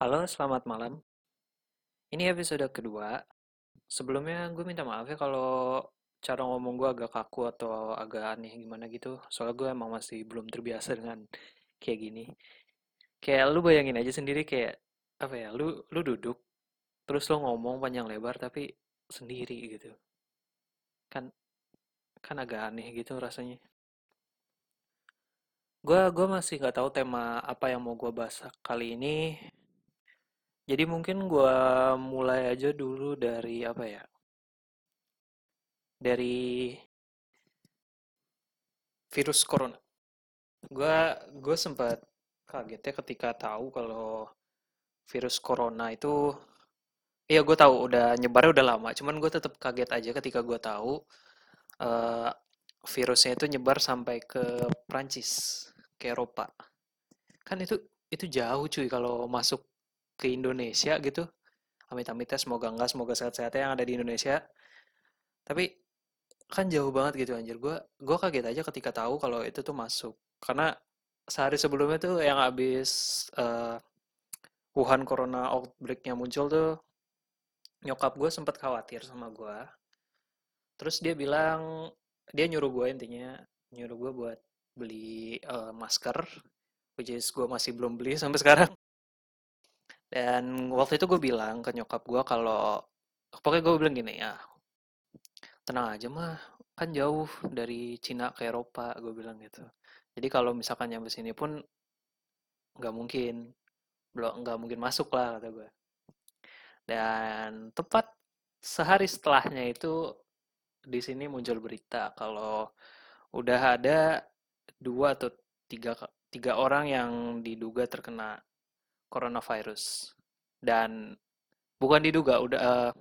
Halo, selamat malam. Ini episode kedua. Sebelumnya gue minta maaf ya kalau cara ngomong gue agak kaku atau agak aneh gimana gitu. Soalnya gue emang masih belum terbiasa dengan kayak gini. Kayak lu bayangin aja sendiri kayak apa ya? Lu lu duduk terus lu ngomong panjang lebar tapi sendiri gitu. Kan kan agak aneh gitu rasanya. Gue gua masih nggak tahu tema apa yang mau gue bahas kali ini. Jadi mungkin gue mulai aja dulu dari apa ya? Dari virus corona. Gue gue sempat kaget ya ketika tahu kalau virus corona itu, iya gue tahu udah nyebarnya udah lama. Cuman gue tetap kaget aja ketika gue tahu eh, virusnya itu nyebar sampai ke Prancis, ke Eropa. Kan itu itu jauh cuy kalau masuk ke Indonesia gitu. Amit-amitnya semoga enggak, semoga sehat-sehat yang ada di Indonesia. Tapi kan jauh banget gitu anjir. Gue gue kaget aja ketika tahu kalau itu tuh masuk. Karena sehari sebelumnya tuh yang habis eh, Wuhan Corona outbreak-nya muncul tuh nyokap gue sempat khawatir sama gue. Terus dia bilang dia nyuruh gue intinya nyuruh gue buat beli eh, masker, which is gue masih belum beli sampai sekarang. Dan waktu itu gue bilang ke nyokap gue kalau pokoknya gue bilang gini ya, tenang aja mah kan jauh dari Cina ke Eropa gue bilang gitu. Jadi kalau misalkan nyampe sini pun nggak mungkin belum nggak mungkin masuk lah kata gue. Dan tepat sehari setelahnya itu di sini muncul berita kalau udah ada dua atau tiga tiga orang yang diduga terkena coronavirus. Dan bukan diduga udah eh,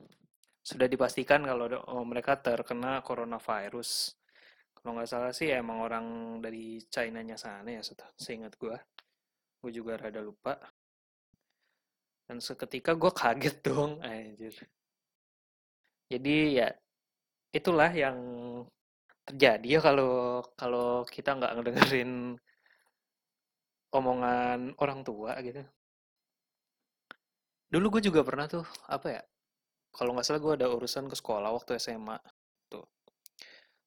sudah dipastikan kalau oh, mereka terkena coronavirus. Kalau nggak salah sih emang orang dari China-nya sana ya seingat gue gue juga rada lupa. Dan seketika gue kaget dong anjir. Jadi ya itulah yang terjadi ya kalau kalau kita nggak ngedengerin omongan orang tua gitu dulu gue juga pernah tuh apa ya kalau nggak salah gue ada urusan ke sekolah waktu SMA tuh.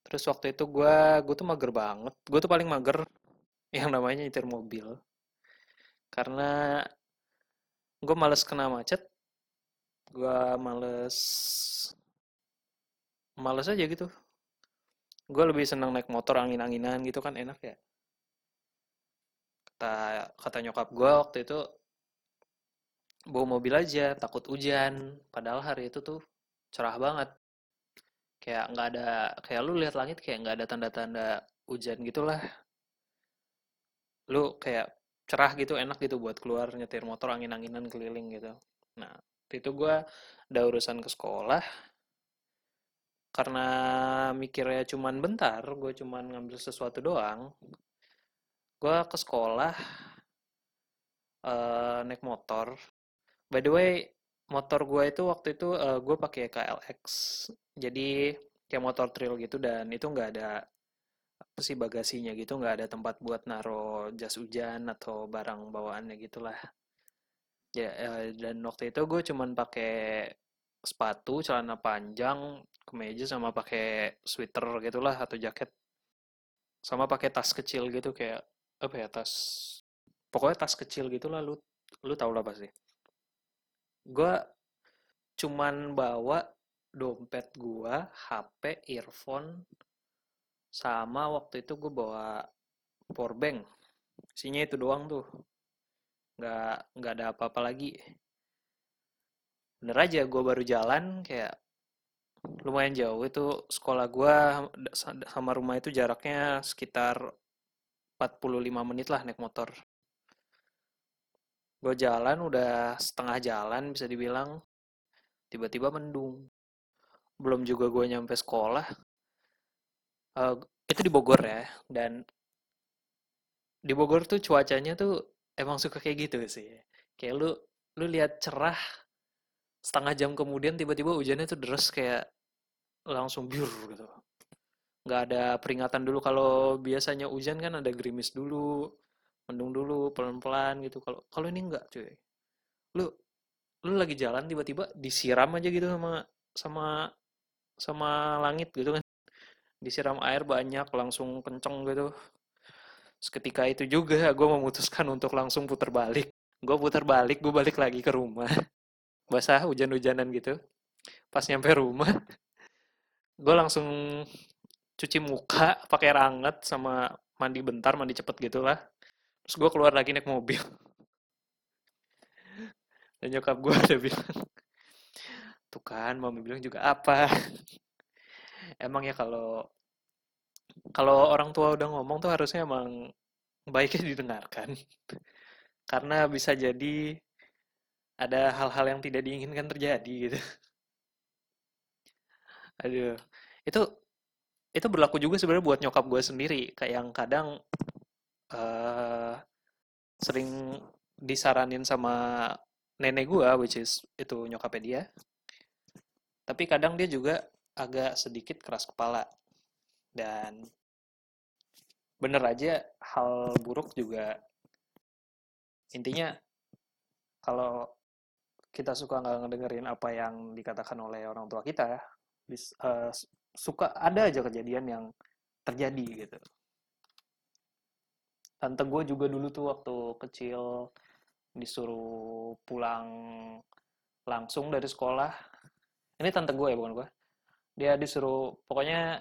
Terus waktu itu gue gue tuh mager banget gue tuh paling mager yang namanya nyetir mobil. Karena gue males kena macet gue males males aja gitu. Gue lebih seneng naik motor angin-anginan gitu kan enak ya. Kata kata nyokap gue waktu itu bawa mobil aja takut hujan. Padahal hari itu tuh cerah banget. Kayak nggak ada kayak lu lihat langit kayak nggak ada tanda-tanda hujan gitulah. Lu kayak cerah gitu enak gitu buat keluar nyetir motor angin-anginan keliling gitu. Nah itu gue ada urusan ke sekolah. Karena mikirnya cuman bentar gue cuman ngambil sesuatu doang gue ke sekolah uh, naik motor by the way motor gue itu waktu itu uh, gue pakai KLX jadi kayak motor trail gitu dan itu nggak ada apa sih bagasinya gitu nggak ada tempat buat naro jas hujan atau barang bawaannya gitulah. Ya uh, dan waktu itu gue cuman pakai sepatu celana panjang kemeja sama pakai sweater gitulah atau jaket. Sama pakai tas kecil gitu kayak apa ya tas pokoknya tas kecil gitulah lu lu tau lah pasti gue cuman bawa dompet gue HP earphone sama waktu itu gue bawa power bank. Isinya itu doang tuh. Nggak nggak ada apa-apa lagi. Bener aja gue baru jalan kayak lumayan jauh itu sekolah gue sama rumah itu jaraknya sekitar 45 menit lah naik motor gue jalan udah setengah jalan bisa dibilang tiba-tiba mendung. Belum juga gue nyampe sekolah uh, itu di Bogor ya dan di Bogor tuh cuacanya tuh emang suka kayak gitu sih. Kayak lu lu lihat cerah setengah jam kemudian tiba-tiba hujannya tuh deras kayak langsung biur gitu. Nggak ada peringatan dulu kalau biasanya hujan kan ada gerimis dulu mendung dulu pelan-pelan gitu. Kalau kalau ini enggak cuy. Lu lu lagi jalan tiba-tiba disiram aja gitu sama sama sama langit gitu kan. Disiram air banyak langsung kenceng gitu. Seketika itu juga gue memutuskan untuk langsung putar balik. Gue putar balik gue balik lagi ke rumah. Basah hujan-hujanan gitu. Pas nyampe rumah gue langsung cuci muka pakai air hangat sama mandi bentar mandi cepet gitu lah terus gue keluar lagi naik mobil. Dan nyokap gue ada bilang tuh kan mami bilang juga apa? Emang ya kalau kalau orang tua udah ngomong tuh harusnya emang baiknya didengarkan. Karena bisa jadi ada hal-hal yang tidak diinginkan terjadi gitu. Aduh itu itu berlaku juga sebenarnya buat nyokap gue sendiri. Kayak yang kadang eh sering disaranin sama nenek gue which is itu nyokapnya dia. Tapi kadang dia juga agak sedikit keras kepala. Dan bener aja hal buruk juga intinya kalau kita suka nggak ngedengerin apa yang dikatakan oleh orang tua kita bis, eh, suka ada aja kejadian yang terjadi gitu tante gue juga dulu tuh waktu kecil disuruh pulang langsung dari sekolah. Ini tante gue ya bukan gue dia disuruh pokoknya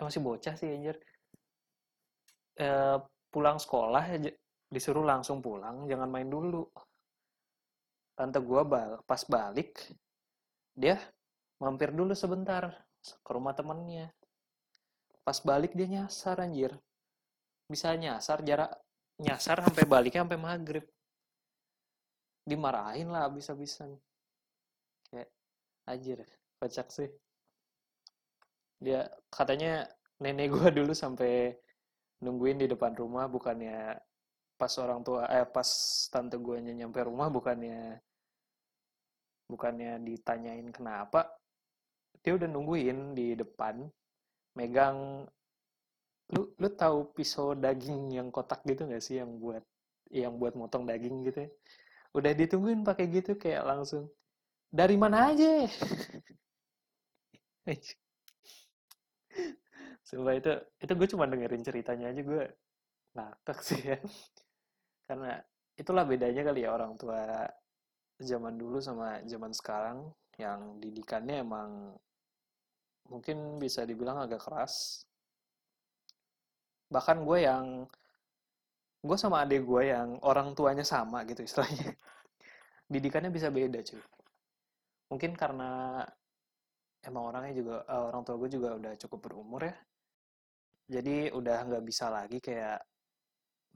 eh, masih bocah sih anjir. Eh, pulang sekolah disuruh langsung pulang jangan main dulu. Tante gue bal pas balik dia mampir dulu sebentar ke rumah temennya. Pas balik dia nyasar anjir bisa nyasar jarak nyasar sampai baliknya sampai maghrib. Dimarahin lah abis-abisan. Kayak anjir kocak sih. Dia katanya nenek gue dulu sampai nungguin di depan rumah bukannya pas orang tua eh pas tante gue nyampe rumah bukannya bukannya ditanyain kenapa. Dia udah nungguin di depan megang lu lu tahu pisau daging yang kotak gitu nggak sih? Yang buat yang buat motong daging gitu ya? udah ditungguin pakai gitu kayak langsung dari mana aja? Sumpah itu itu gue cuma dengerin ceritanya aja gue ngakak sih ya. Karena itulah bedanya kali ya orang tua zaman dulu sama zaman sekarang yang didikannya emang mungkin bisa dibilang agak keras bahkan gue yang gue sama adik gue yang orang tuanya sama gitu istilahnya. Didikannya bisa beda cuy. Mungkin karena emang orangnya juga eh, orang tua gue juga udah cukup berumur ya. Jadi udah nggak bisa lagi kayak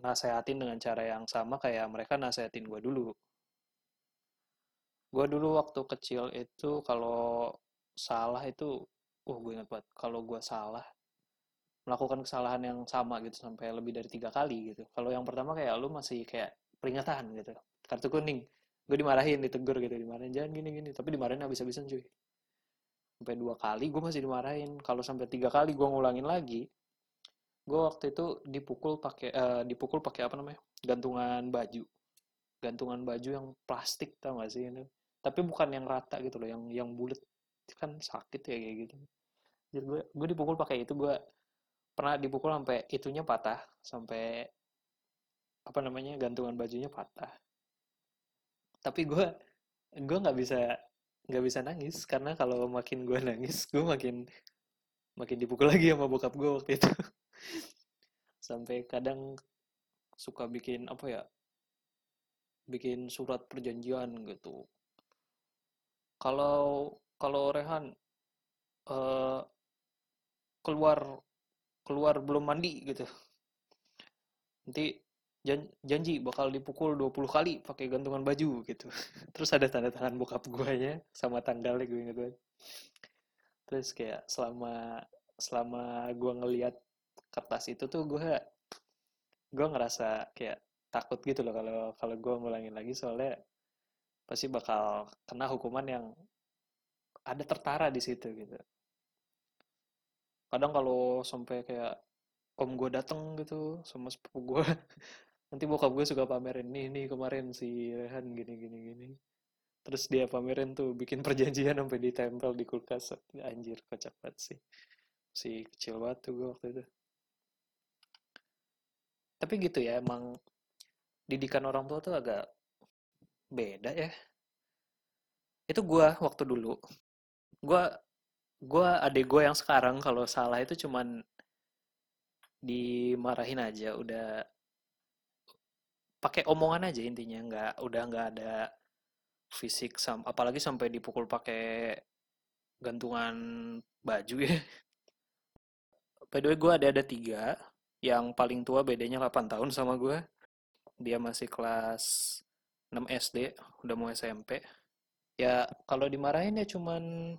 nasehatin dengan cara yang sama kayak mereka nasehatin gue dulu. Gue dulu waktu kecil itu kalau salah itu uh gue ingat banget. Kalau gue salah melakukan kesalahan yang sama gitu sampai lebih dari tiga kali gitu. Kalau yang pertama kayak lu masih kayak peringatan gitu. Kartu kuning. Gue dimarahin ditegur gitu dimarahin jangan gini gini. Tapi dimarahin habis-habisan cuy. Sampai dua kali gue masih dimarahin. Kalau sampai tiga kali gue ngulangin lagi gue waktu itu dipukul pakai uh, dipukul pakai apa namanya? Gantungan baju. Gantungan baju yang plastik tau gak sih ini? Tapi bukan yang rata gitu loh yang yang bulat. Kan sakit ya kayak gitu. Jadi gue gue dipukul pakai itu gue pernah dipukul sampai itunya patah sampai apa namanya gantungan bajunya patah. Tapi gue gue nggak bisa nggak bisa nangis karena kalau makin gue nangis gue makin makin dipukul lagi sama bokap gue waktu itu. Sampai kadang suka bikin apa ya bikin surat perjanjian gitu. Kalau kalau Rehan uh, keluar keluar belum mandi gitu. Nanti janji bakal dipukul 20 kali pakai gantungan baju gitu. Terus ada tanda tangan bokap gue ya sama tanggalnya gue inget banget. Terus kayak selama selama gue ngeliat kertas itu tuh gue gue ngerasa kayak takut gitu loh kalau kalau gue ngulangin lagi. Soalnya pasti bakal kena hukuman yang ada tertara di situ gitu kadang kalau sampai kayak om gue dateng gitu sama sepupu gue nanti bokap gue suka pamerin nih nih kemarin si Rehan gini gini gini. Terus dia pamerin tuh bikin perjanjian sampai ditempel di kulkas. Anjir kocak banget sih. Si kecil banget tuh gue waktu itu. Tapi gitu ya emang didikan orang tua tuh agak beda ya. Itu gue waktu dulu. Gue gue adik gue yang sekarang kalau salah itu cuman dimarahin aja udah pakai omongan aja intinya nggak udah nggak ada fisik sam apalagi sampai dipukul pakai gantungan baju ya. By the way gue ada ada tiga yang paling tua bedanya 8 tahun sama gue dia masih kelas 6 SD udah mau SMP ya kalau dimarahin ya cuman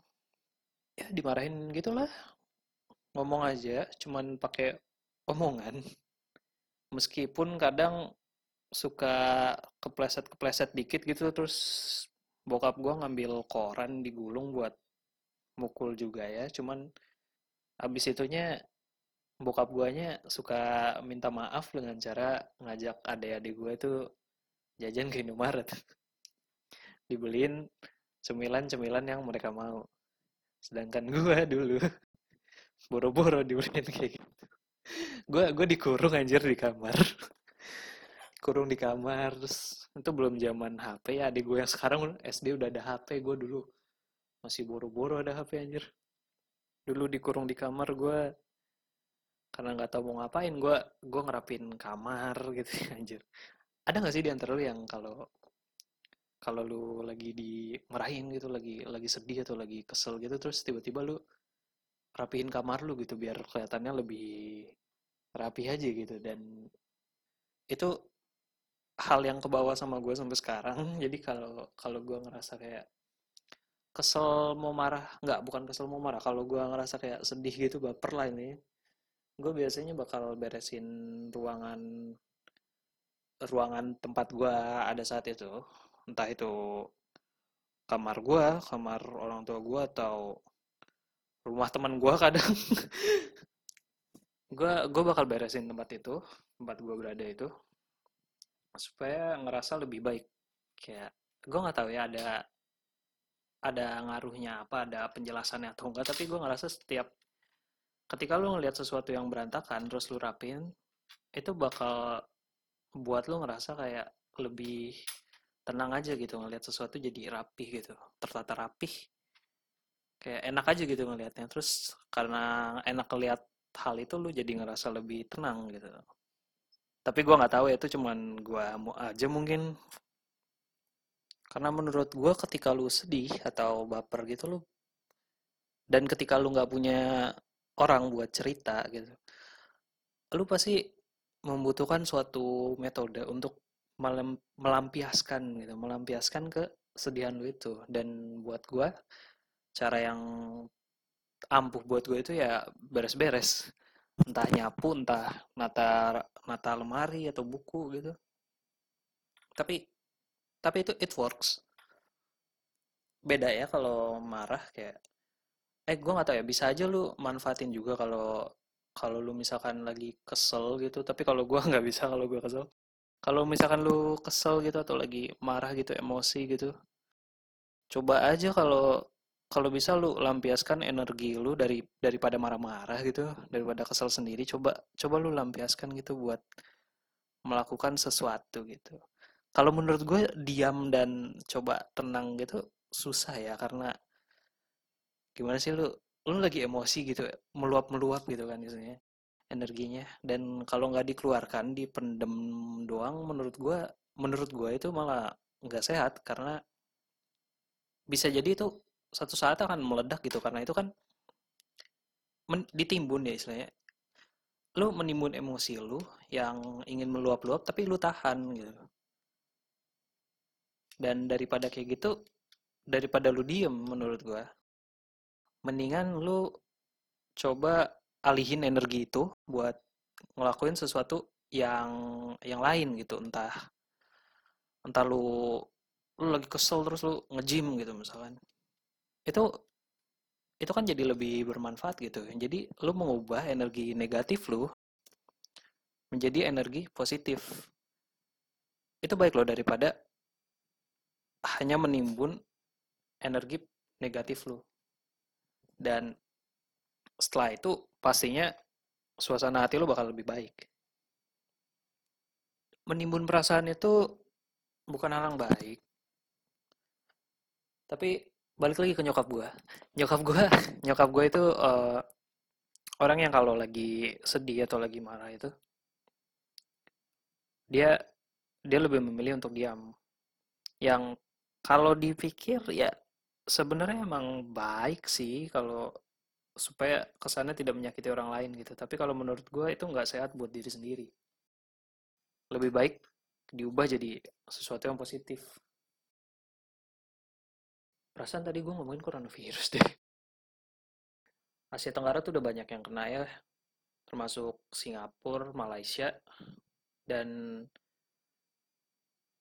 ya dimarahin gitulah. Ngomong aja cuman pakai omongan. Meskipun kadang suka kepleset-kepleset dikit gitu terus bokap gue ngambil koran digulung buat mukul juga ya. Cuman abis itunya bokap guanya suka minta maaf dengan cara ngajak adik-adik gue tuh jajan ke Indomaret. Dibeliin cemilan-cemilan yang mereka mau sedangkan gue dulu. Boro-boro dibeliin kayak gitu. Gue gue dikurung anjir di kamar. Kurung di kamar terus itu belum zaman HP ya adik gue yang sekarang SD udah ada HP gue dulu masih boro-boro ada HP anjir. Dulu dikurung di kamar gue karena nggak tahu mau ngapain gue gue ngerapin kamar gitu anjir. Ada nggak sih di antara lu yang kalau kalau lu lagi dimarahin gitu lagi lagi sedih atau lagi kesel gitu terus tiba-tiba lu rapihin kamar lu gitu biar kelihatannya lebih rapi aja gitu. Dan itu hal yang kebawa sama gue sampai sekarang. Jadi kalau kalau gue ngerasa kayak kesel mau marah nggak bukan kesel mau marah. Kalau gue ngerasa kayak sedih gitu baper lah ini. Gue biasanya bakal beresin ruangan ruangan tempat gue ada saat itu entah itu kamar gue kamar orang tua gue atau rumah teman gue kadang. Gue gue bakal beresin tempat itu tempat gue berada itu supaya ngerasa lebih baik. Kayak gue nggak tahu ya ada ada ngaruhnya apa ada penjelasannya atau enggak tapi gue ngerasa setiap ketika lu ngelihat sesuatu yang berantakan terus lu rapin itu bakal buat lu ngerasa kayak lebih tenang aja gitu ngelihat sesuatu jadi rapih gitu tertata rapih. Kayak enak aja gitu ngelihatnya. Terus karena enak ngeliat hal itu lu jadi ngerasa lebih tenang gitu. Tapi gue nggak tahu ya itu cuman gue mau aja mungkin. Karena menurut gue ketika lu sedih atau baper gitu lu dan ketika lu nggak punya orang buat cerita gitu lu pasti membutuhkan suatu metode untuk melampiaskan gitu melampiaskan kesedihan lu itu. Dan buat gue cara yang ampuh buat gue itu ya beres-beres. Entah nyapu entah nata nata lemari atau buku gitu. Tapi tapi itu it works. Beda ya kalau marah kayak eh gue nggak tahu ya bisa aja lu manfaatin juga kalau kalau lu misalkan lagi kesel gitu. Tapi kalau gue nggak bisa kalau gue kesel kalau misalkan lu kesel gitu atau lagi marah gitu emosi gitu coba aja kalau kalau bisa lu lampiaskan energi lu dari daripada marah-marah gitu daripada kesel sendiri coba coba lu lampiaskan gitu buat melakukan sesuatu gitu. Kalau menurut gue diam dan coba tenang gitu susah ya karena gimana sih lu lu lagi emosi gitu meluap meluap gitu kan biasanya energinya. Dan kalau nggak dikeluarkan dipendem doang menurut gue menurut gue itu malah nggak sehat. Karena bisa jadi itu satu saat akan meledak gitu. Karena itu kan men, ditimbun ya istilahnya. Lu menimbun emosi lu yang ingin meluap-luap tapi lu tahan gitu. Dan daripada kayak gitu daripada lu diem menurut gua mendingan lu coba alihin energi itu buat ngelakuin sesuatu yang yang lain gitu. Entah entah lu lu lagi kesel terus lu ngejim gitu misalkan. Itu itu kan jadi lebih bermanfaat gitu. Jadi lu mengubah energi negatif lu menjadi energi positif. Itu baik loh daripada hanya menimbun energi negatif lo dan setelah itu pastinya suasana hati lo bakal lebih baik. Menimbun perasaan itu bukan hal yang baik. Tapi balik lagi ke nyokap gue nyokap gue nyokap gue itu uh, orang yang kalau lagi sedih atau lagi marah itu dia dia lebih memilih untuk diam. Yang kalau dipikir ya sebenarnya emang baik sih kalau supaya kesannya tidak menyakiti orang lain gitu. Tapi kalau menurut gue itu nggak sehat buat diri sendiri. Lebih baik diubah jadi sesuatu yang positif. Perasaan tadi gue ngomongin coronavirus deh. Asia Tenggara tuh udah banyak yang kena ya termasuk Singapura, Malaysia dan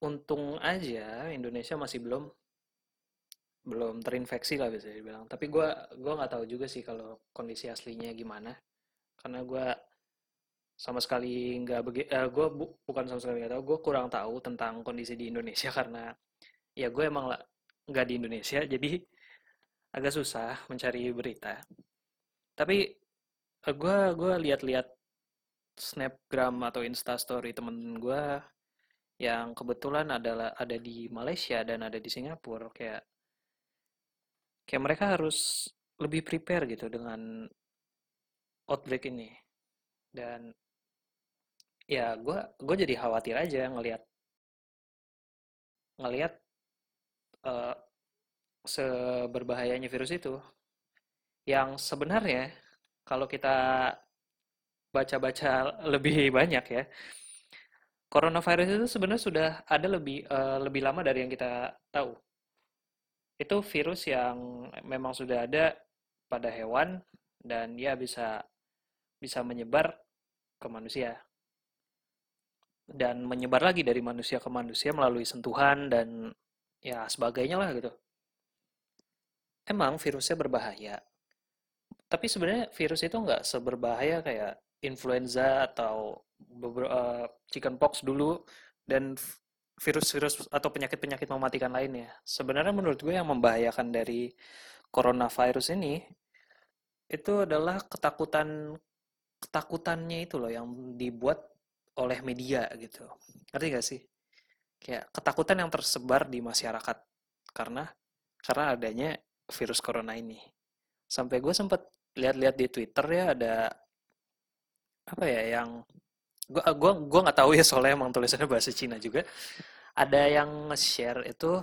untung aja Indonesia masih belum belum terinfeksi lah bisa dibilang. Tapi gue gua nggak tahu juga sih kalau kondisi aslinya gimana. Karena gue sama sekali nggak begitu uh, gue bu bukan sama sekali nggak tahu gue kurang tahu tentang kondisi di Indonesia. Karena ya gue emang nggak di Indonesia jadi agak susah mencari berita. Tapi gue uh, gue lihat-lihat snapgram atau instastory temen gue yang kebetulan adalah ada di Malaysia dan ada di Singapura. Kayak kayak mereka harus lebih prepare gitu dengan outbreak ini. Dan ya gue gue jadi khawatir aja ngelihat ngelihat uh, seberbahayanya virus itu. Yang sebenarnya kalau kita baca-baca lebih banyak ya coronavirus itu sebenarnya sudah ada lebih uh, lebih lama dari yang kita tahu itu virus yang memang sudah ada pada hewan dan dia bisa bisa menyebar ke manusia dan menyebar lagi dari manusia ke manusia melalui sentuhan dan ya sebagainya lah gitu. Emang virusnya berbahaya, tapi sebenarnya virus itu nggak seberbahaya kayak influenza atau uh, chickenpox dulu dan virus-virus atau penyakit-penyakit mematikan lainnya. Sebenarnya menurut gue yang membahayakan dari coronavirus ini itu adalah ketakutan ketakutannya itu loh yang dibuat oleh media gitu. Ngerti gak sih? Kayak ketakutan yang tersebar di masyarakat karena karena adanya virus corona ini. Sampai gue sempet lihat-lihat di Twitter ya ada apa ya yang gue gua gua nggak tahu ya soalnya emang tulisannya bahasa Cina juga. Ada yang nge-share itu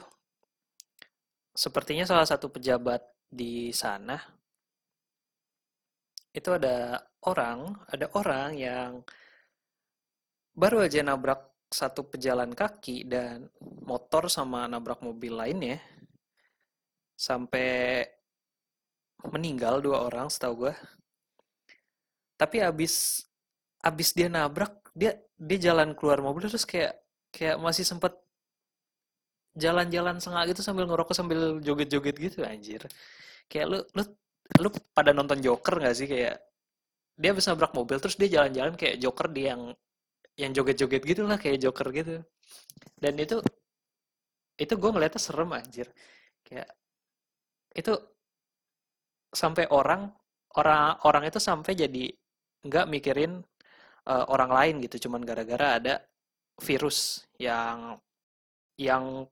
sepertinya salah satu pejabat di sana itu ada orang ada orang yang baru aja nabrak satu pejalan kaki dan motor sama nabrak mobil lainnya sampai meninggal dua orang setahu gue tapi abis abis dia nabrak dia dia jalan keluar mobil terus kayak kayak masih sempet jalan-jalan sengak gitu sambil ngerokok sambil joget-joget gitu anjir. Kayak lu lu lu pada nonton Joker gak sih? Kayak dia habis nabrak mobil terus dia jalan-jalan kayak Joker dia yang yang joget-joget gitu lah kayak Joker gitu. Dan itu itu gue ngeliatnya serem anjir. Kayak itu sampai orang orang orang itu sampai jadi nggak mikirin uh, orang lain gitu cuman gara-gara ada virus yang yang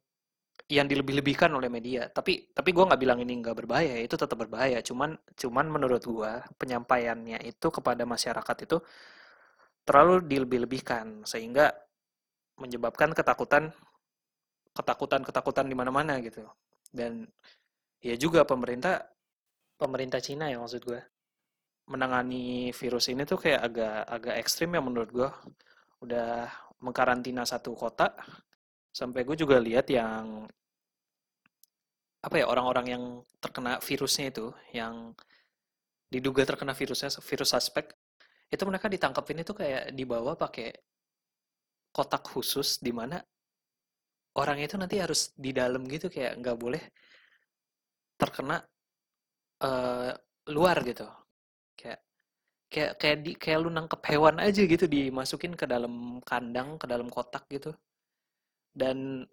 yang dilebih-lebihkan oleh media. Tapi tapi gue nggak bilang ini nggak berbahaya itu tetap berbahaya. Cuman cuman menurut gue penyampaiannya itu kepada masyarakat itu terlalu dilebih-lebihkan sehingga menyebabkan ketakutan ketakutan ketakutan di mana-mana gitu. Dan ya juga pemerintah pemerintah Cina ya maksud gue menangani virus ini tuh kayak agak agak ekstrim ya menurut gue udah mengkarantina satu kota. Sampai gue juga lihat yang apa ya orang-orang yang terkena virusnya itu yang diduga terkena virusnya virus suspek itu mereka ditangkapin itu kayak dibawa pakai kotak khusus di mana orang itu nanti harus di dalam gitu kayak nggak boleh terkena uh, luar gitu kayak kayak kayak di kayak lu nangkep hewan aja gitu dimasukin ke dalam kandang ke dalam kotak gitu. Dan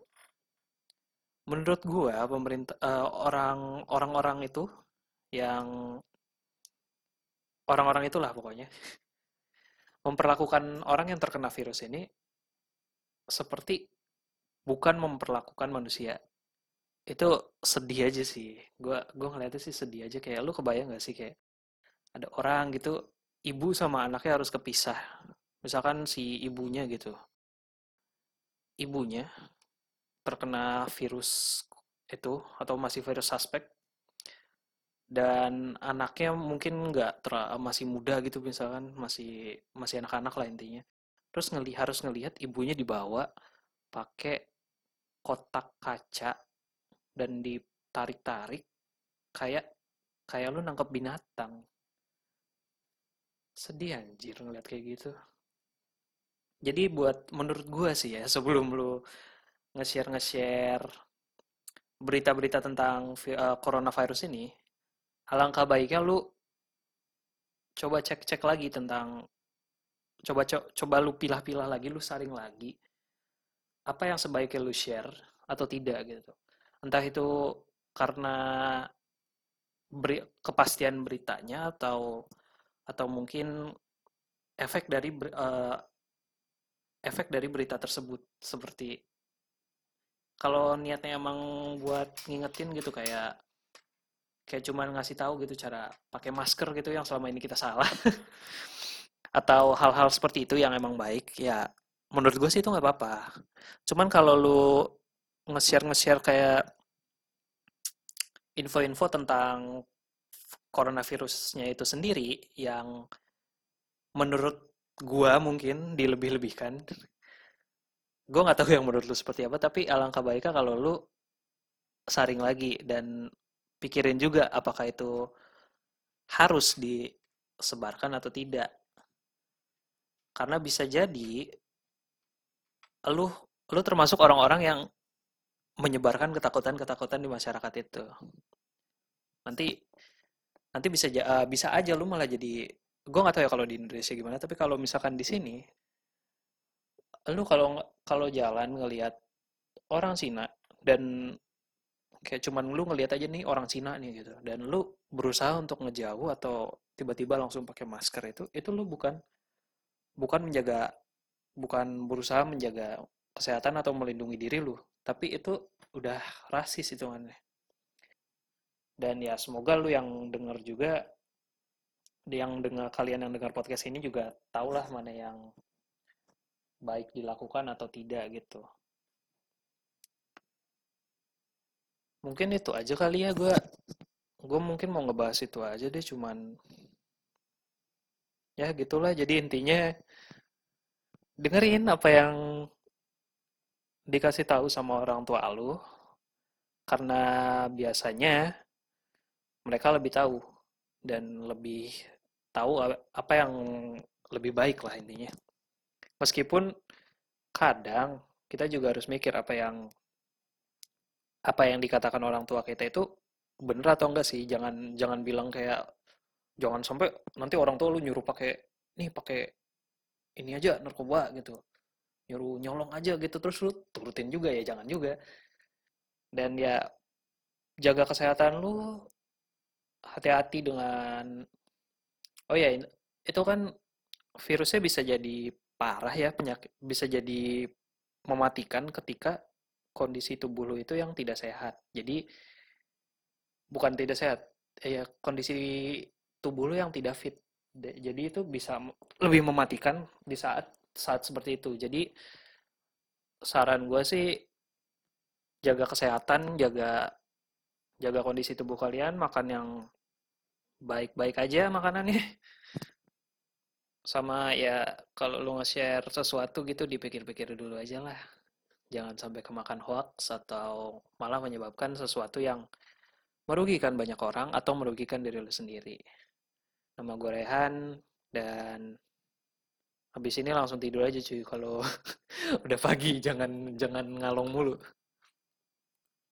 menurut gua pemerintah eh, orang orang-orang itu yang orang-orang itulah pokoknya memperlakukan orang yang terkena virus ini seperti bukan memperlakukan manusia. Itu sedih aja sih. Gua gua ngeliatnya sih sedih aja. Kayak lu kebayang gak sih kayak ada orang gitu ibu sama anaknya harus kepisah. Misalkan si ibunya gitu. Ibunya terkena virus itu atau masih virus suspek dan anaknya mungkin nggak masih muda gitu misalkan masih masih anak-anak lah intinya. Terus ngeli harus ngelihat ibunya dibawa pakai kotak kaca dan ditarik-tarik kayak kayak lu nangkep binatang sedih anjir ngeliat kayak gitu. Jadi buat menurut gua sih ya sebelum lu nge-share nge-share berita-berita tentang eh, coronavirus ini alangkah baiknya lu coba cek-cek lagi tentang coba co- coba lu pilah-pilah lagi lu saring lagi apa yang sebaiknya lu share atau tidak gitu. Entah itu karena beri, kepastian beritanya atau atau mungkin efek dari eh, efek dari berita tersebut seperti kalau niatnya emang buat ngingetin gitu kayak kayak cuman ngasih tahu gitu cara pakai masker gitu yang selama ini kita salah atau hal-hal seperti itu yang emang baik ya menurut gue sih itu nggak apa-apa. Cuman kalau lu nge-share nge-share kayak info-info tentang coronavirusnya itu sendiri yang menurut gua mungkin dilebih-lebihkan. Gue nggak tahu yang menurut lu seperti apa tapi alangkah baiknya kalau lu saring lagi dan pikirin juga apakah itu harus disebarkan atau tidak. Karena bisa jadi lu lu termasuk orang-orang yang menyebarkan ketakutan-ketakutan di masyarakat itu. Nanti nanti bisa eh, bisa aja lu malah jadi gue nggak tahu ya kalau di Indonesia gimana tapi kalau misalkan di sini lu kalau kalau jalan ngelihat orang Cina dan kayak cuman lu ngelihat aja nih orang Cina nih gitu dan lu berusaha untuk ngejauh atau tiba-tiba langsung pakai masker itu itu lu bukan bukan menjaga bukan berusaha menjaga kesehatan atau melindungi diri lu tapi itu udah rasis hitungannya dan ya semoga lu yang denger juga yang dengar kalian yang dengar podcast ini juga tahulah mana yang baik dilakukan atau tidak gitu. Mungkin itu aja kali ya gue gue mungkin mau ngebahas itu aja deh cuman ya gitulah. Jadi intinya dengerin apa yang dikasih tahu sama orang tua lu. Karena biasanya mereka lebih tahu dan lebih tahu apa yang lebih baik lah intinya. Meskipun kadang kita juga harus mikir apa yang apa yang dikatakan orang tua kita itu bener atau enggak sih? Jangan jangan bilang kayak jangan sampai nanti orang tua lu nyuruh pakai nih pakai ini aja narkoba gitu. Nyuruh nyolong aja gitu. Terus lu turutin juga ya jangan juga. Dan ya jaga kesehatan lu hati-hati dengan oh ya itu kan virusnya bisa jadi parah ya penyakit bisa jadi mematikan ketika kondisi tubuh lu itu yang tidak sehat. Jadi bukan tidak sehat eh, ya kondisi tubuh lu yang tidak fit. Jadi itu bisa lebih mematikan di saat saat seperti itu. Jadi saran gue sih jaga kesehatan jaga jaga kondisi tubuh kalian makan yang baik-baik aja makanannya. Sama ya kalau lu nge-share sesuatu gitu dipikir-pikir dulu aja lah. Jangan sampai kemakan hoax atau malah menyebabkan sesuatu yang merugikan banyak orang atau merugikan diri lu sendiri. Nama gue Rehan dan habis ini langsung tidur aja cuy kalau udah pagi jangan jangan ngalong mulu